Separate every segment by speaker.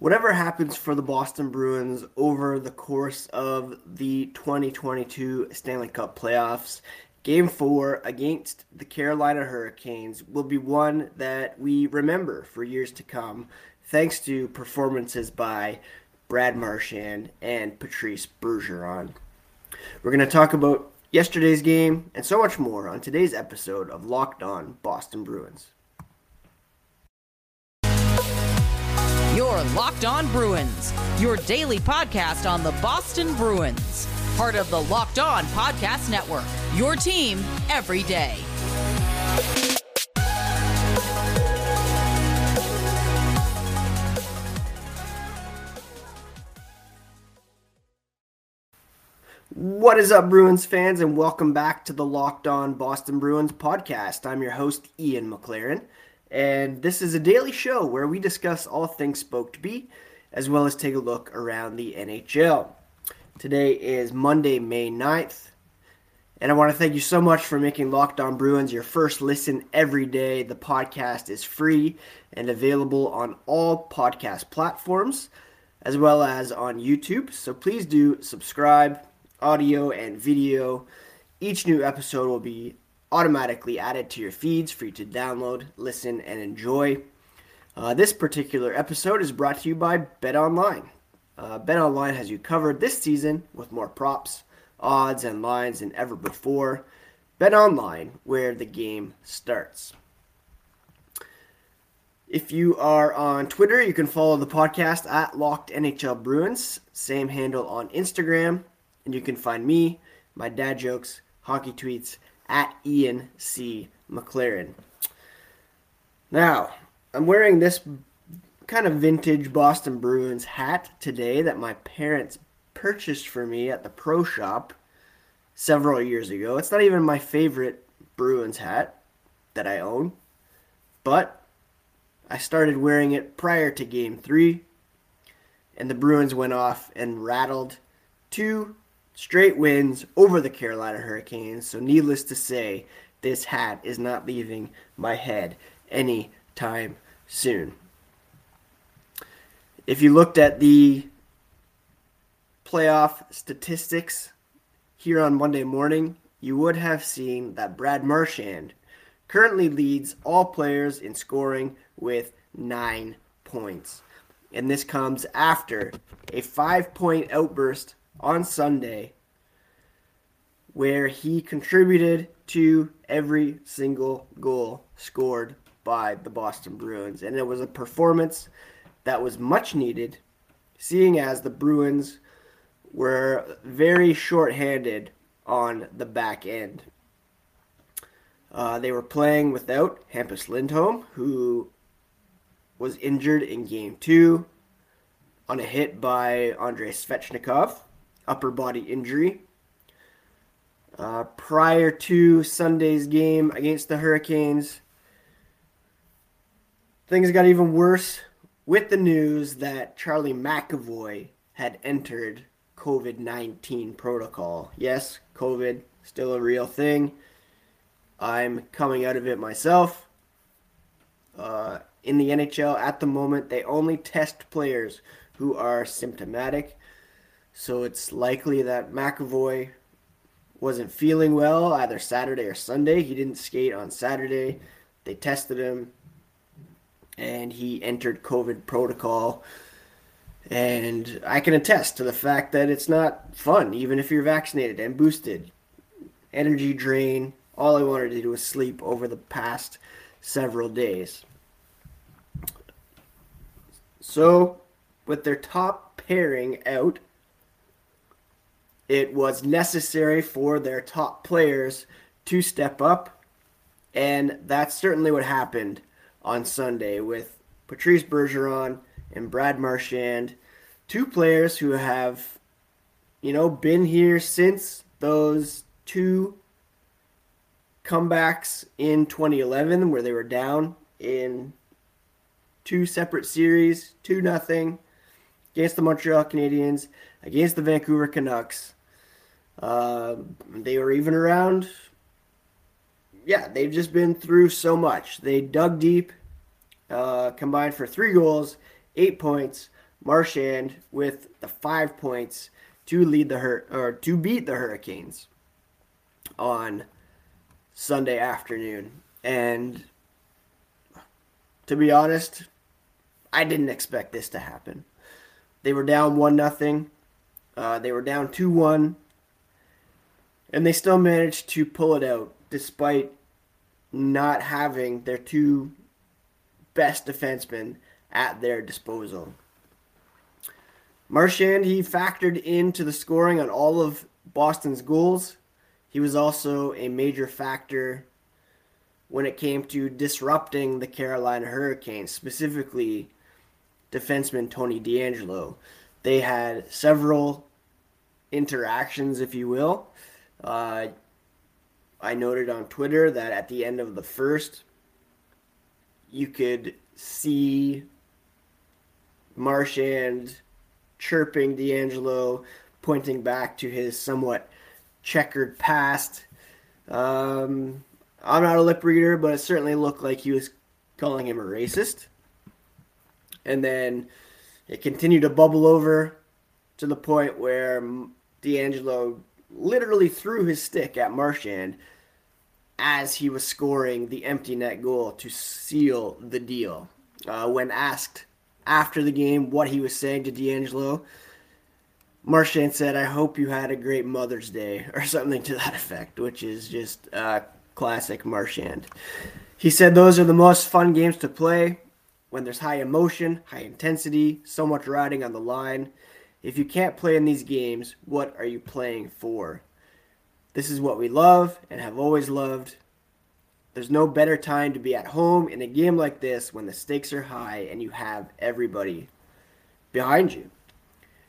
Speaker 1: whatever happens for the Boston Bruins over the course of the 2022 Stanley Cup playoffs, game four against the Carolina Hurricanes will be one that we remember for years to come, thanks to performances by Brad Marchand and Patrice Bergeron. We're going to talk about yesterday's game and so much more on today's episode of Locked On Boston Bruins.
Speaker 2: Locked On Bruins, your daily podcast on the Boston Bruins. Part of the Locked On Podcast Network, your team every day.
Speaker 1: What is up, Bruins fans, and welcome back to the Locked On Boston Bruins podcast. I'm your host, Ian McLaren. And this is a daily show where we discuss all things spoked B, as well as take a look around the NHL. Today is Monday, May 9th. And I want to thank you so much for making Locked On Bruins your first listen every day. The podcast is free and available on all podcast platforms, as well as on YouTube. So please do subscribe, audio and video. Each new episode will be automatically added to your feeds for you to download, listen, and enjoy. Uh, this particular episode is brought to you by Bet Online. Uh, Bet Online has you covered this season with more props, odds, and lines than ever before. Bet Online, where the game starts. If you are on Twitter, you can follow the podcast at Locked NHL Bruins. Same handle on Instagram. And you can find me, my dad jokes, hockey tweets, at Ian C. McLaren. Now, I'm wearing this kind of vintage Boston Bruins hat today that my parents purchased for me at the pro shop several years ago. It's not even my favorite Bruins hat that I own, but I started wearing it prior to game three, and the Bruins went off and rattled two straight wins over the Carolina Hurricanes. So, needless to say, this hat is not leaving my head anytime soon. If you looked at the playoff statistics here on Monday morning, you would have seen that Brad Marchand currently leads all players in scoring with nine points. And this comes after a five point outburst on Sunday where he contributed to every single goal scored by the Boston Bruins. And it was a performance that was much needed, seeing as the Bruins were very short-handed on the back end. Uh, they were playing without Hampus Lindholm, who was injured in game two on a hit by Andrei Svechnikov upper body injury. Uh, prior to Sunday's game against the Hurricanes, things got even worse with the news that Charlie McAvoy had entered COVID 19 protocol. Yes, COVID, still a real thing. I'm coming out of it myself. Uh, in the NHL at the moment, they only test players who are symptomatic so it's likely that McAvoy wasn't feeling well either Saturday or Sunday. He didn't skate on Saturday. They tested him and he entered COVID protocol. And I can attest to the fact that it's not fun, even if you're vaccinated and boosted. Energy drain. All I wanted to do was sleep over the past several days. So, with their top pairing out, it was necessary for their top players to step up, and that's certainly what happened on Sunday with Patrice Bergeron and Brad Marchand, two players who have, you know, been here since those two comebacks in 2011 where they were down in two separate series, 2 nothing against the Montreal Canadiens, against the Vancouver Canucks. Uh, they were even around. Yeah, they've just been through so much. They dug deep, uh, combined for three goals, eight points, Marchand with the five points to lead the Hur- or to beat the Hurricanes on Sunday afternoon. And to be honest, I didn't expect this to happen. They were down one nothing. Uh, they were down two one, and they still managed to pull it out despite not having their two best defensemen at their disposal. Marchand, he factored into the scoring on all of Boston's goals. He was also a major factor when it came to disrupting the Carolina Hurricanes, specifically defenseman Tony DeAngelo. They had several interactions, if you will. Uh, I noted on Twitter that at the end of the first, you could see Marchand chirping DeAngelo, pointing back to his somewhat checkered past. Um, I'm not a lip reader, but it certainly looked like he was calling him a racist. And then it continued to bubble over to the point where DeAngelo literally threw his stick at Marchand as he was scoring the empty net goal to seal the deal. Uh, when asked after the game what he was saying to DeAngelo, Marchand said, I hope you had a great Mother's Day, or something to that effect, which is just uh, classic Marchand. He said those are the most fun games to play when there's high emotion, high intensity, so much riding on the line. If you can't play in these games, what are you playing for? This is what we love and have always loved. There's no better time to be at home in a game like this when the stakes are high and you have everybody behind you.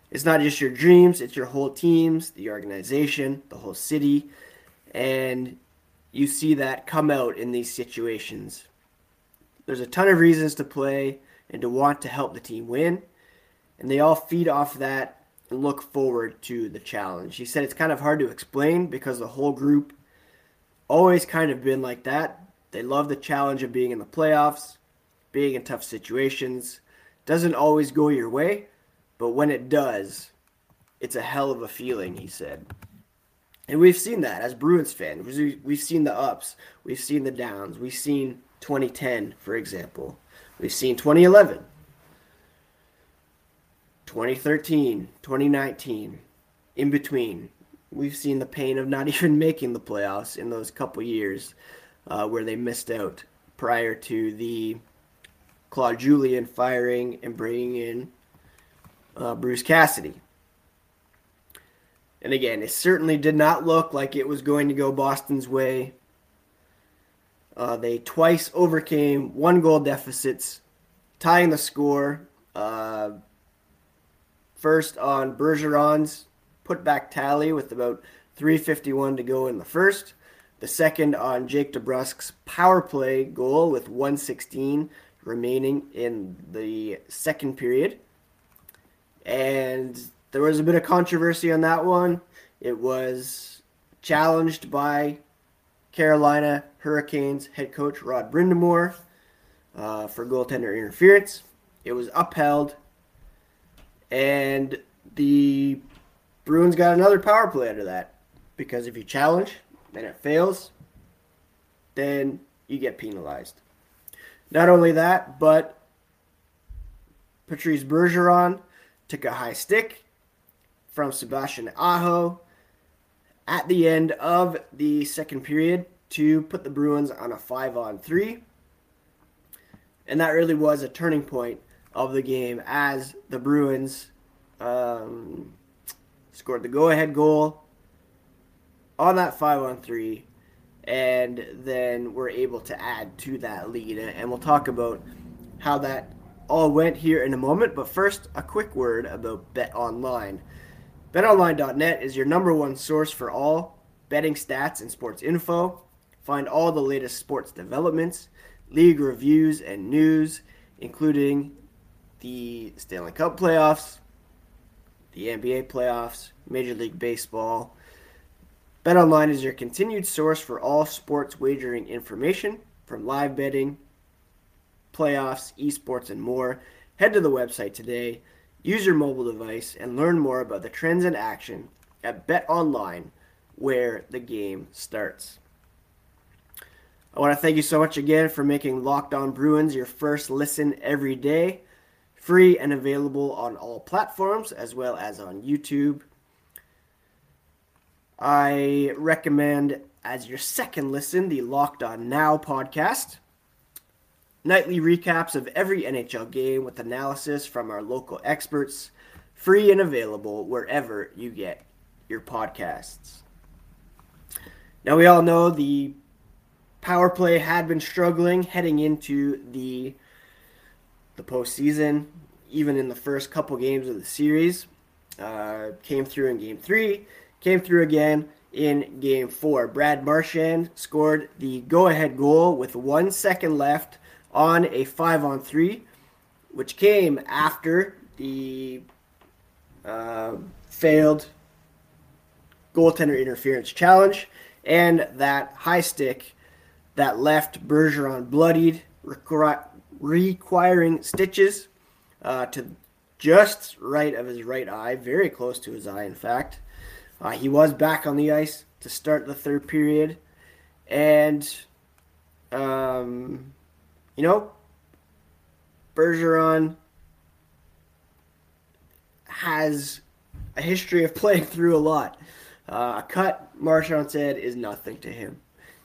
Speaker 1: It's not just your dreams, it's your whole teams, the organization, the whole city, and you see that come out in these situations. There's a ton of reasons to play and to want to help the team win and they all feed off that and look forward to the challenge. He said it's kind of hard to explain because the whole group always kind of been like that. They love the challenge of being in the playoffs, being in tough situations. Doesn't always go your way, but when it does, it's a hell of a feeling, he said. And we've seen that as Bruins fans. We've seen the ups, we've seen the downs. We've seen 2010, for example. We've seen 2011. 2013, 2019, in between, we've seen the pain of not even making the playoffs in those couple years uh, where they missed out prior to the Claude Julien firing and bringing in uh, Bruce Cassidy. And again, it certainly did not look like it was going to go Boston's way. Uh, they twice overcame one goal deficits, tying the score. Uh, First on Bergeron's putback tally with about 351 to go in the first. The second on Jake DeBrusk's power play goal with 116 remaining in the second period. And there was a bit of controversy on that one. It was challenged by Carolina Hurricanes head coach Rod Brind'Amour uh, for goaltender interference. It was upheld and the Bruins got another power play out of that. Because if you challenge and it fails, then you get penalized. Not only that, but Patrice Bergeron took a high stick from Sebastian Aho at the end of the second period to put the Bruins on a 5 on 3. And that really was a turning point of the game as the Bruins um, scored the go-ahead goal on that five on three, and then we're able to add to that lead. And we'll talk about how that all went here in a moment. But first, a quick word about Bet Online. BetOnline.net is your number one source for all betting stats and sports info. Find all the latest sports developments, league reviews, and news, including the Stanley Cup playoffs, the NBA playoffs, Major League Baseball. BetOnline is your continued source for all sports wagering information from live betting, playoffs, esports, and more. Head to the website today. Use your mobile device and learn more about the trends in action at BetOnline, where the game starts. I want to thank you so much again for making Locked On Bruins your first listen every day. Free and available on all platforms as well as on YouTube. I recommend as your second listen the Locked On Now podcast. Nightly recaps of every NHL game with analysis from our local experts, free and available wherever you get your podcasts. Now, we all know the power play had been struggling heading into the the postseason, even in the first couple games of the series. Uh, came through in game three, came through again in game four. Brad Marchand scored the go ahead goal with one second left on a five on three, which came after the uh, failed goaltender interference challenge and that high stick that left Bergeron bloodied, requiring stitches uh, to just right of his right eye, very close to his eye, in fact. Uh, he was back on the ice to start the third period, and um, you know, Bergeron has a history of playing through a lot. Uh, a cut, Marchand said, is nothing to him.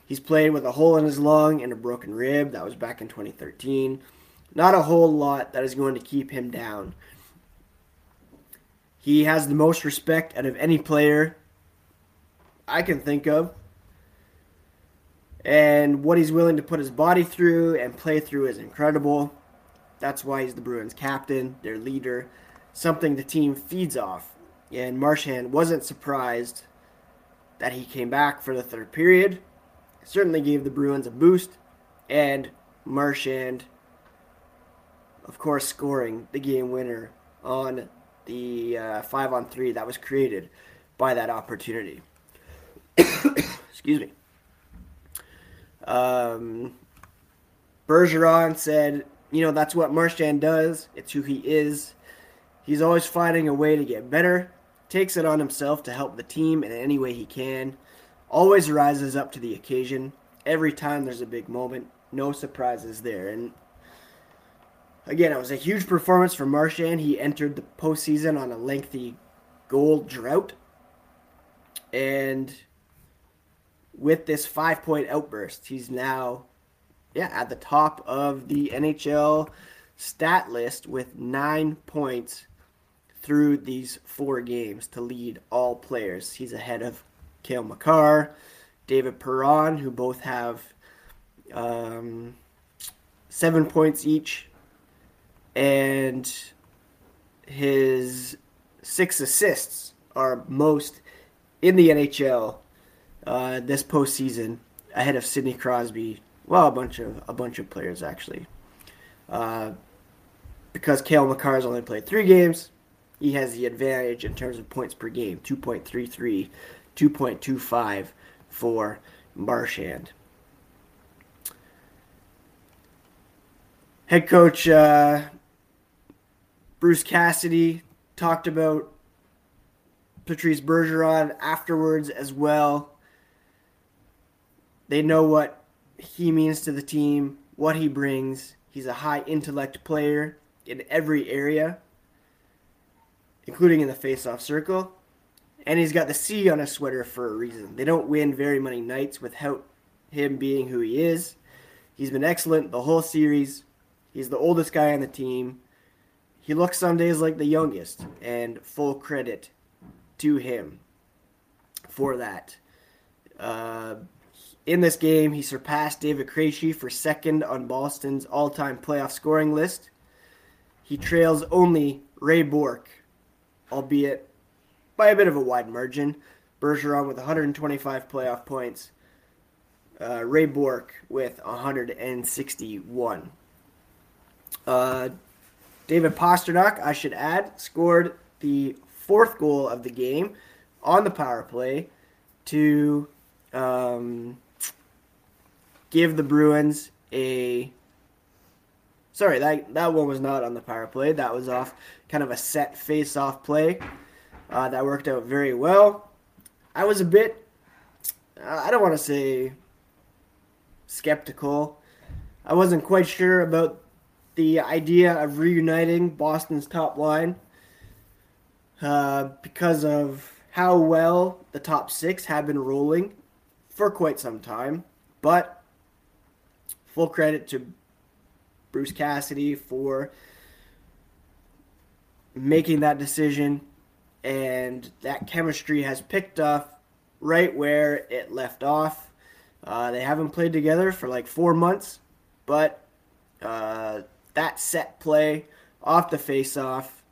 Speaker 1: He's played with a hole in his lung and a broken rib. That was back in 2013. Not a whole lot that is going to keep him down. He has the most respect out of any player I can think of and what he's willing to put his body through and play through is incredible. That's why he's the Bruins captain, their leader, something the team feeds off. And Marchand wasn't surprised that he came back for the third period. Certainly gave the Bruins a boost, and Marchand, of course, scoring the game winner on the uh, five on three that was created by that opportunity. Excuse me. Um, Bergeron said, you know, that's what Marchand does. It's who he is. He's always finding a way to get better, takes it on himself to help the team in any way he can, always rises up to the occasion. Every time there's a big moment, no surprises there. And again, it was a huge performance for Marchand. He entered the postseason on a lengthy goal drought. And with this five point outburst, he's now yeah, at the top of the NHL stat list with nine points through these four games to lead all players. He's ahead of Cale Makar, David Perron, who both have um, seven points each, and his six assists are most in the NHL uh, this postseason ahead of Sidney Crosby. Well, a bunch of a bunch of players actually. Uh, because Cale Makar has only played three games, he has the advantage in terms of points per game 2.33, 2.25 for Marchand. Head coach uh, Bruce Cassidy talked about Patrice Bergeron afterwards as well. They know what he means to the team, what he brings. He's a high intellect player in every area, including in the face-off circle. And he's got the C on his sweater for a reason. They don't win very many nights without him being who he is. He's been excellent the whole series. He's the oldest guy on the team. He looks some days like the youngest, and full credit to him for that. Uh, in this game, he surpassed David Krejci for second on Boston's all-time playoff scoring list. He trails only Ray Bourque, albeit by a bit of a wide margin. Bergeron with 125 playoff points. Uh, Ray Bourque with 161. Uh, David Pastrnak, I should add, scored the fourth goal of the game on the power play to um, give the Bruins a sorry, that that one was not on the power play. That was off kind of a set face-off play uh, that worked out very well. I was a bit, uh, I don't want to say skeptical. I wasn't quite sure about the idea of reuniting Boston's top line uh, because of how well the top six have been rolling for quite some time. But full credit to Bruce Cassidy for making that decision, and that chemistry has picked up right where it left off. Uh, they haven't played together for like four months, but uh, that set play off the face-off,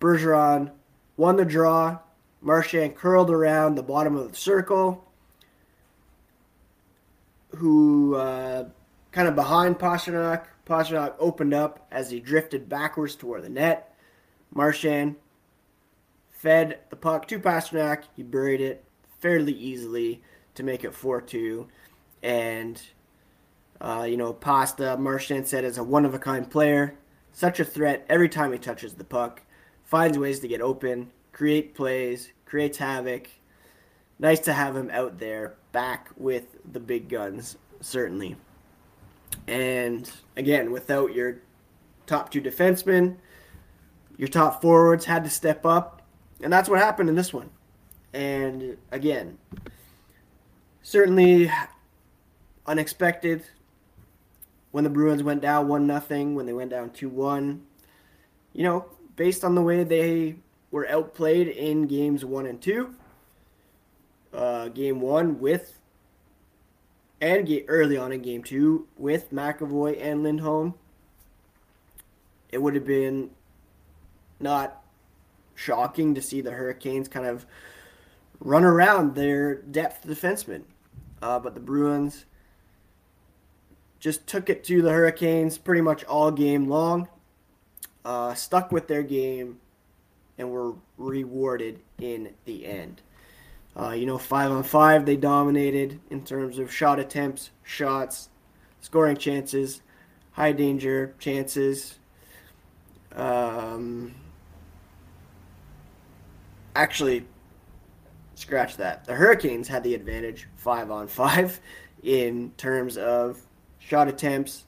Speaker 1: Bergeron won the draw. Marchand curled around the bottom of the circle, who uh, kind of behind Pastrnak. Pastrnak opened up as he drifted backwards toward the net. Marchand fed the puck to Pastrnak. He buried it fairly easily to make it 4 2. And, uh, you know, Pasta, Marchand said, is a one of a kind player. Such a threat every time he touches the puck. Finds ways to get open, create plays, creates havoc. Nice to have him out there back with the big guns, certainly. And again, without your top two defensemen, your top forwards had to step up. And that's what happened in this one. And again, certainly unexpected when the Bruins went down 1 nothing, when they went down 2 1. You know, based on the way they were outplayed in games 1 and 2. Uh, game 1 with and get early on in game two with McAvoy and Lindholm, it would have been not shocking to see the Hurricanes kind of run around their depth defensemen. Uh, but the Bruins just took it to the Hurricanes pretty much all game long, uh, stuck with their game, and were rewarded in the end. Uh, you know, five on five, they dominated in terms of shot attempts, shots, scoring chances, high danger chances. Um, actually, scratch that. The Hurricanes had the advantage five on five in terms of shot attempts,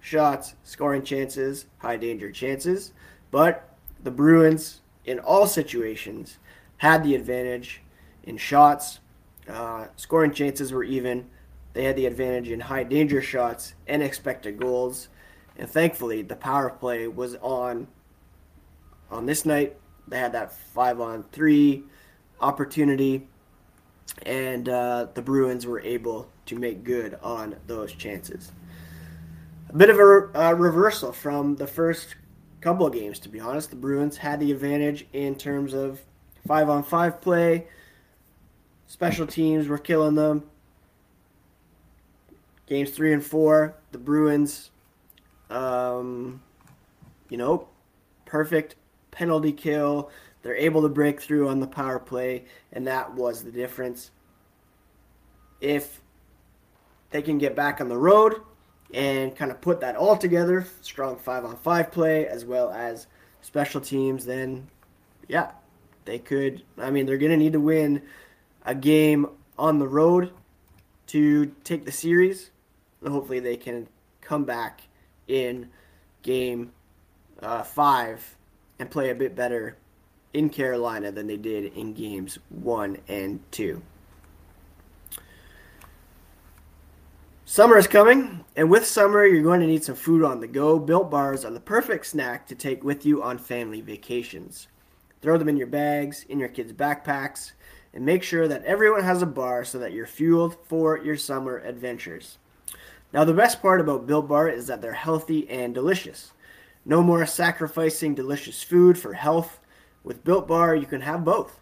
Speaker 1: shots, scoring chances, high danger chances. But the Bruins, in all situations, had the advantage in shots. Uh, scoring chances were even. They had the advantage in high danger shots and expected goals. And thankfully, the power play was on on this night. They had that five on three opportunity, and uh, the Bruins were able to make good on those chances. A bit of a uh, reversal from the first couple of games, to be honest. The Bruins had the advantage in terms of five on five play Special teams were killing them. Games three and four, the Bruins, um, you know, perfect penalty kill. They're able to break through on the power play, and that was the difference. If they can get back on the road and kind of put that all together, strong five on five play as well as special teams, then yeah, they could. I mean, they're going to need to win a game on the road to take the series. And hopefully they can come back in game uh, five and play a bit better in Carolina than they did in games one and two. Summer is coming, and with summer, you're going to need some food on the go. Built bars are the perfect snack to take with you on family vacations. Throw them in your bags, in your kids' backpacks, and make sure that everyone has a bar so that you're fueled for your summer adventures. Now, the best part about Built Bar is that they're healthy and delicious. No more sacrificing delicious food for health. With Built Bar, you can have both.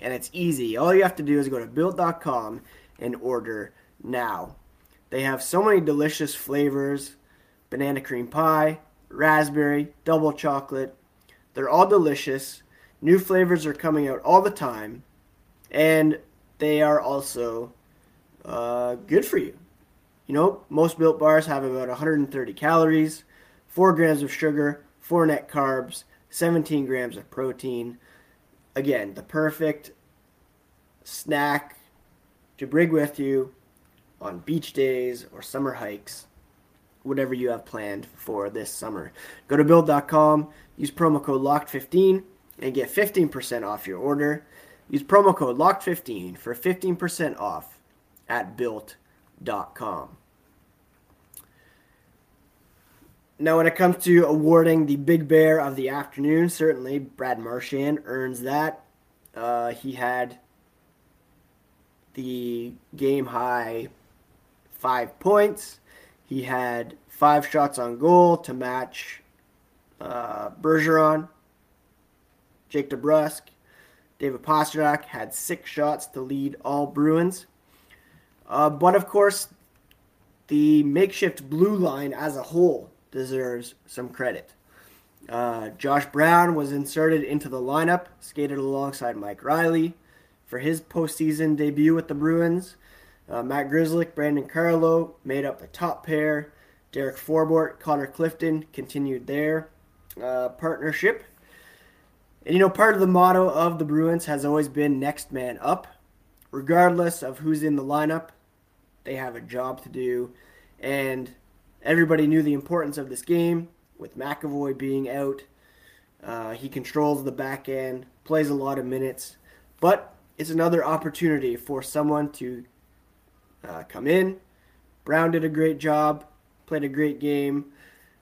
Speaker 1: And it's easy. All you have to do is go to built.com and order now. They have so many delicious flavors banana cream pie, raspberry, double chocolate. They're all delicious. New flavors are coming out all the time and they are also uh, good for you. You know, most built bars have about 130 calories, 4 grams of sugar, 4 net carbs, 17 grams of protein. Again, the perfect snack to bring with you on beach days or summer hikes, whatever you have planned for this summer. Go to built.com, use promo code LOCKED15 and get 15% off your order. Use promo code LOCKED15 for 15% off at built.com. Now, when it comes to awarding the big bear of the afternoon, certainly Brad Marchand earns that. Uh, he had the game high five points. He had five shots on goal to match uh, Bergeron. Jake DeBrusk, David Pastrnak had six shots to lead all Bruins. Uh, but of course, the makeshift blue line as a whole deserves some credit. Uh, Josh Brown was inserted into the lineup, skated alongside Mike Reilly for his postseason debut with the Bruins. Uh, Matt Grzelcyk, Brandon Carlo made up the top pair. Derek Forbort, Connor Clifton continued their uh, partnership. And you know, part of the motto of the Bruins has always been next man up. Regardless of who's in the lineup, they have a job to do. And everybody knew the importance of this game with McAvoy being out. Uh, he controls the back end, plays a lot of minutes. But it's another opportunity for someone to uh, come in. Brown did a great job, played a great game.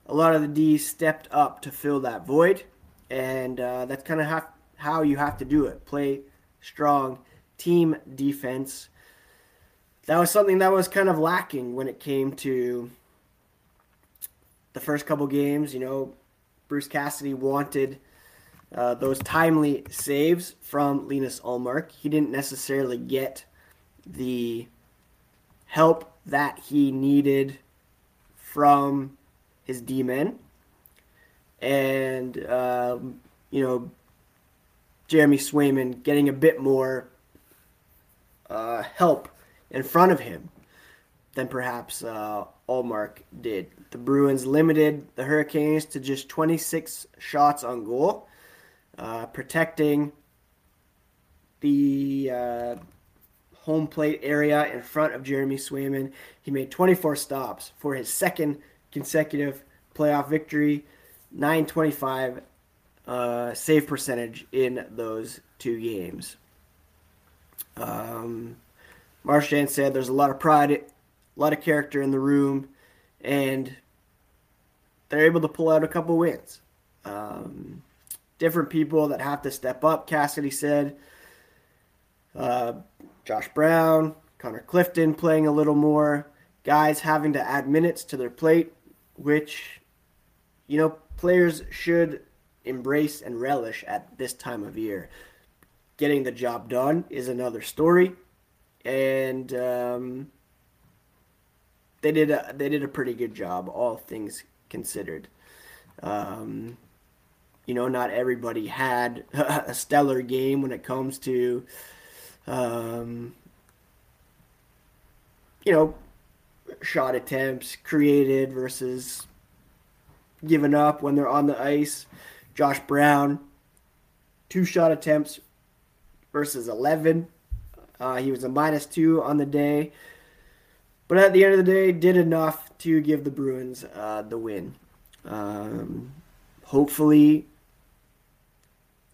Speaker 1: A lot of the D stepped up to fill that void, and uh, that's kind of how you have to do it. Play strong team defense. That was something that was kind of lacking when it came to the first couple games. You know, Bruce Cassidy wanted uh, those timely saves from Linus Ullmark. He didn't necessarily get the help that he needed from his D men. And, um, you know, Jeremy Swayman getting a bit more uh, help in front of him than perhaps uh, Ullmark did. The Bruins limited the Hurricanes to just 26 shots on goal uh, protecting the uh, home plate area in front of Jeremy Swayman. He made 24 stops for his second consecutive playoff victory, 925 uh, save percentage in those two games. Um, said there's a lot of pride, a lot of character in the room, and they're able to pull out a couple wins. Um, different people that have to step up. Cassidy said, uh, Josh Brown, Connor Clifton playing a little more, guys having to add minutes to their plate, which, you know, players should embrace and relish at this time of year. Getting the job done is another story, and um, they did a, they did a pretty good job, all things considered. Um, you know, not everybody had a stellar game when it comes to, um, you know, shot attempts created versus given up when they're on the ice. Josh Brown, two shot attempts versus 11. Uh, he was a minus two on the day. But at the end of the day, did enough to give the Bruins uh, the win. Um, hopefully,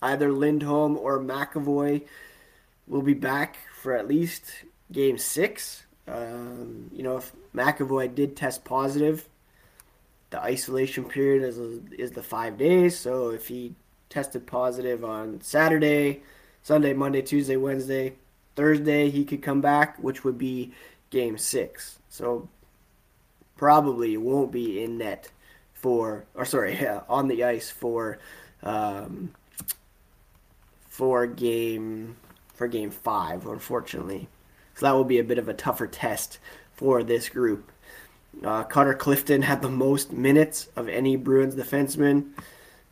Speaker 1: either Lindholm or McAvoy will be back for at least game six. Um, you know, if McAvoy did test positive, the isolation period is, is the five days. So if he tested positive on Saturday, Sunday, Monday, Tuesday, Wednesday, Thursday, he could come back, which would be game six. So probably won't be in net for, or sorry, yeah, on the ice for um, for game for game five, unfortunately. So that will be a bit of a tougher test for this group. Uh, Connor Clifton had the most minutes of any Bruins defenseman.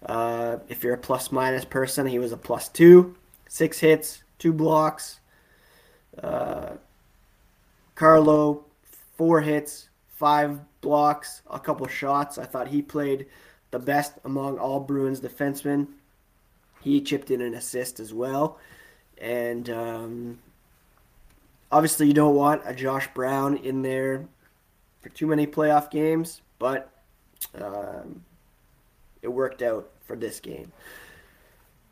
Speaker 1: Uh, if you're a plus minus person, he was a plus two. Six hits, two blocks. Uh, Carlo, four hits, five blocks, a couple shots. I thought he played the best among all Bruins defensemen. He chipped in an assist as well. And um, obviously, you don't want a Josh Brown in there for too many playoff games, but um, it worked out for this game.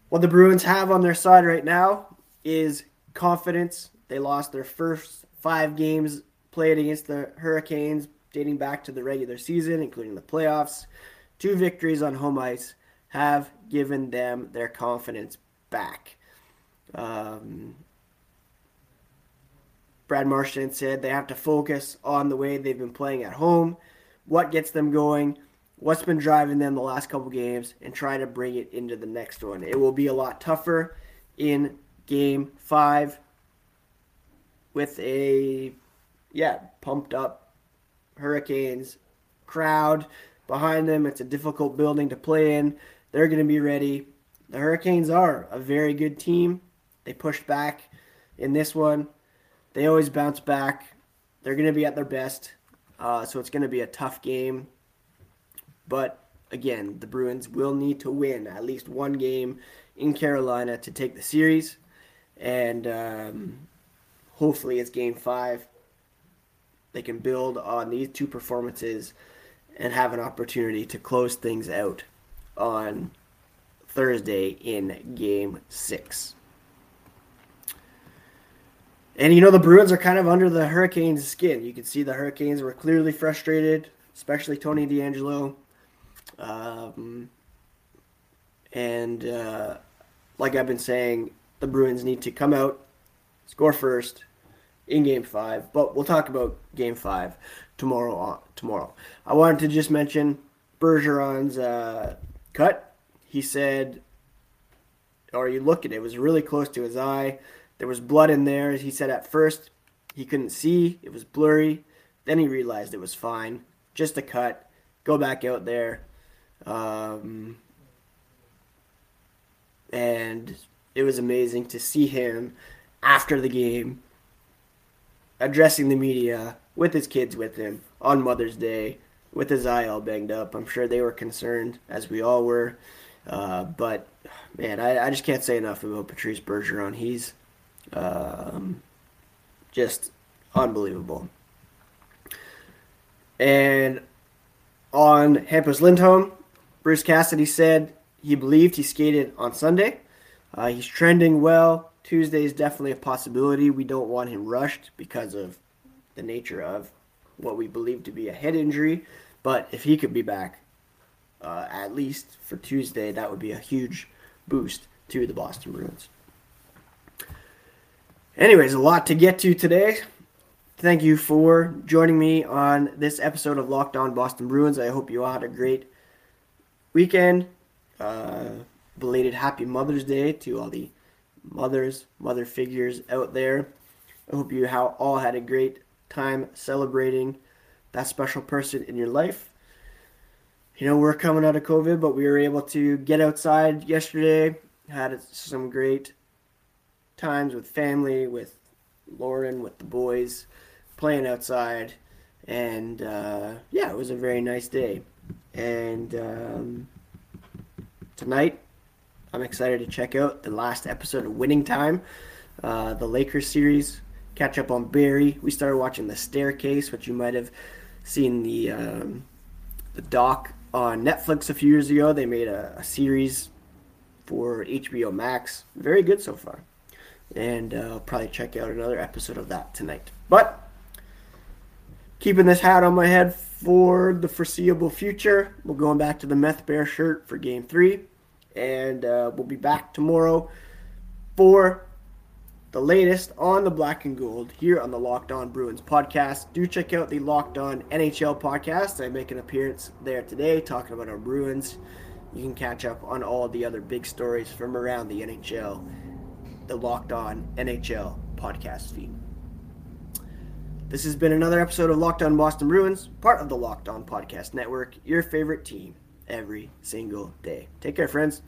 Speaker 1: What the Bruins have on their side right now is confidence. They lost their first five games played against the Hurricanes dating back to the regular season, including the playoffs. Two victories on home ice have given them their confidence back. Um, Brad Marchand said they have to focus on the way they've been playing at home, what gets them going, what's been driving them the last couple games, and try to bring it into the next one. It will be a lot tougher in game five with a yeah pumped up Hurricanes crowd behind them. It's a difficult building to play in. They're going to be ready. The Hurricanes are a very good team. They pushed back in this one. They always bounce back. They're going to be at their best. Uh, so it's going to be a tough game. But again, the Bruins will need to win at least one game in Carolina to take the series. And um, hopefully it's game five. They can build on these two performances and have an opportunity to close things out on Thursday in game six. And you know, the Bruins are kind of under the Hurricanes' skin. You can see the Hurricanes were clearly frustrated, especially Tony DeAngelo. Um, and uh, like I've been saying, the Bruins need to come out, score first in Game Five. But we'll talk about Game Five tomorrow. On, tomorrow, I wanted to just mention Bergeron's uh, cut. He said, or you look at it, it was really close to his eye. There was blood in there. He said at first he couldn't see, it was blurry. Then he realized it was fine. Just a cut. Go back out there. Um, and it was amazing to see him after the game addressing the media with his kids with him on Mother's Day with his eye all banged up. I'm sure they were concerned, as we all were. Uh, but man, I, I, just can't say enough about Patrice Bergeron. He's um, just unbelievable. And on Hampus Lindholm, Bruce Cassidy said he believed he skated on Sunday. Uh, he's trending well. Tuesday is definitely a possibility. We don't want him rushed because of the nature of what we believe to be a head injury. But if he could be back, uh, at least for Tuesday, that would be a huge boost to the Boston Bruins. Anyways, a lot to get to today. Thank you for joining me on this episode of Locked On Boston Bruins. I hope you all had a great weekend. Uh, belated Happy Mother's Day to all the mothers, mother figures out there. I hope you all had a great time celebrating that special person in your life. You know, we're coming out of COVID, but we were able to get outside yesterday, had some great times with family, with Lauren, with the boys, playing outside, and uh, yeah, it was a very nice day. And um, tonight, I'm excited to check out the last episode of Winning Time, uh, the Lakers series. Catch up on Barry. We started watching The Staircase, which you might have seen the um, the doc on Netflix a few years ago. They made a, a series for HBO Max. Very good so far and uh, I'll probably check out another episode of that tonight. But keeping this hat on my head for the foreseeable future, we're going back to the Meth Bear shirt for Game Three, and uh, we'll be back tomorrow for the latest on the black and gold here on the Locked On Bruins podcast. Do check out the Locked On NHL podcast. I make an appearance there today talking about our Bruins. You can catch up on all the other big stories from around the NHL the Locked On NHL podcast feed. This has been another episode of Locked On Boston Bruins, part of the Locked On Podcast Network, your favorite team every single day. Take care, friends.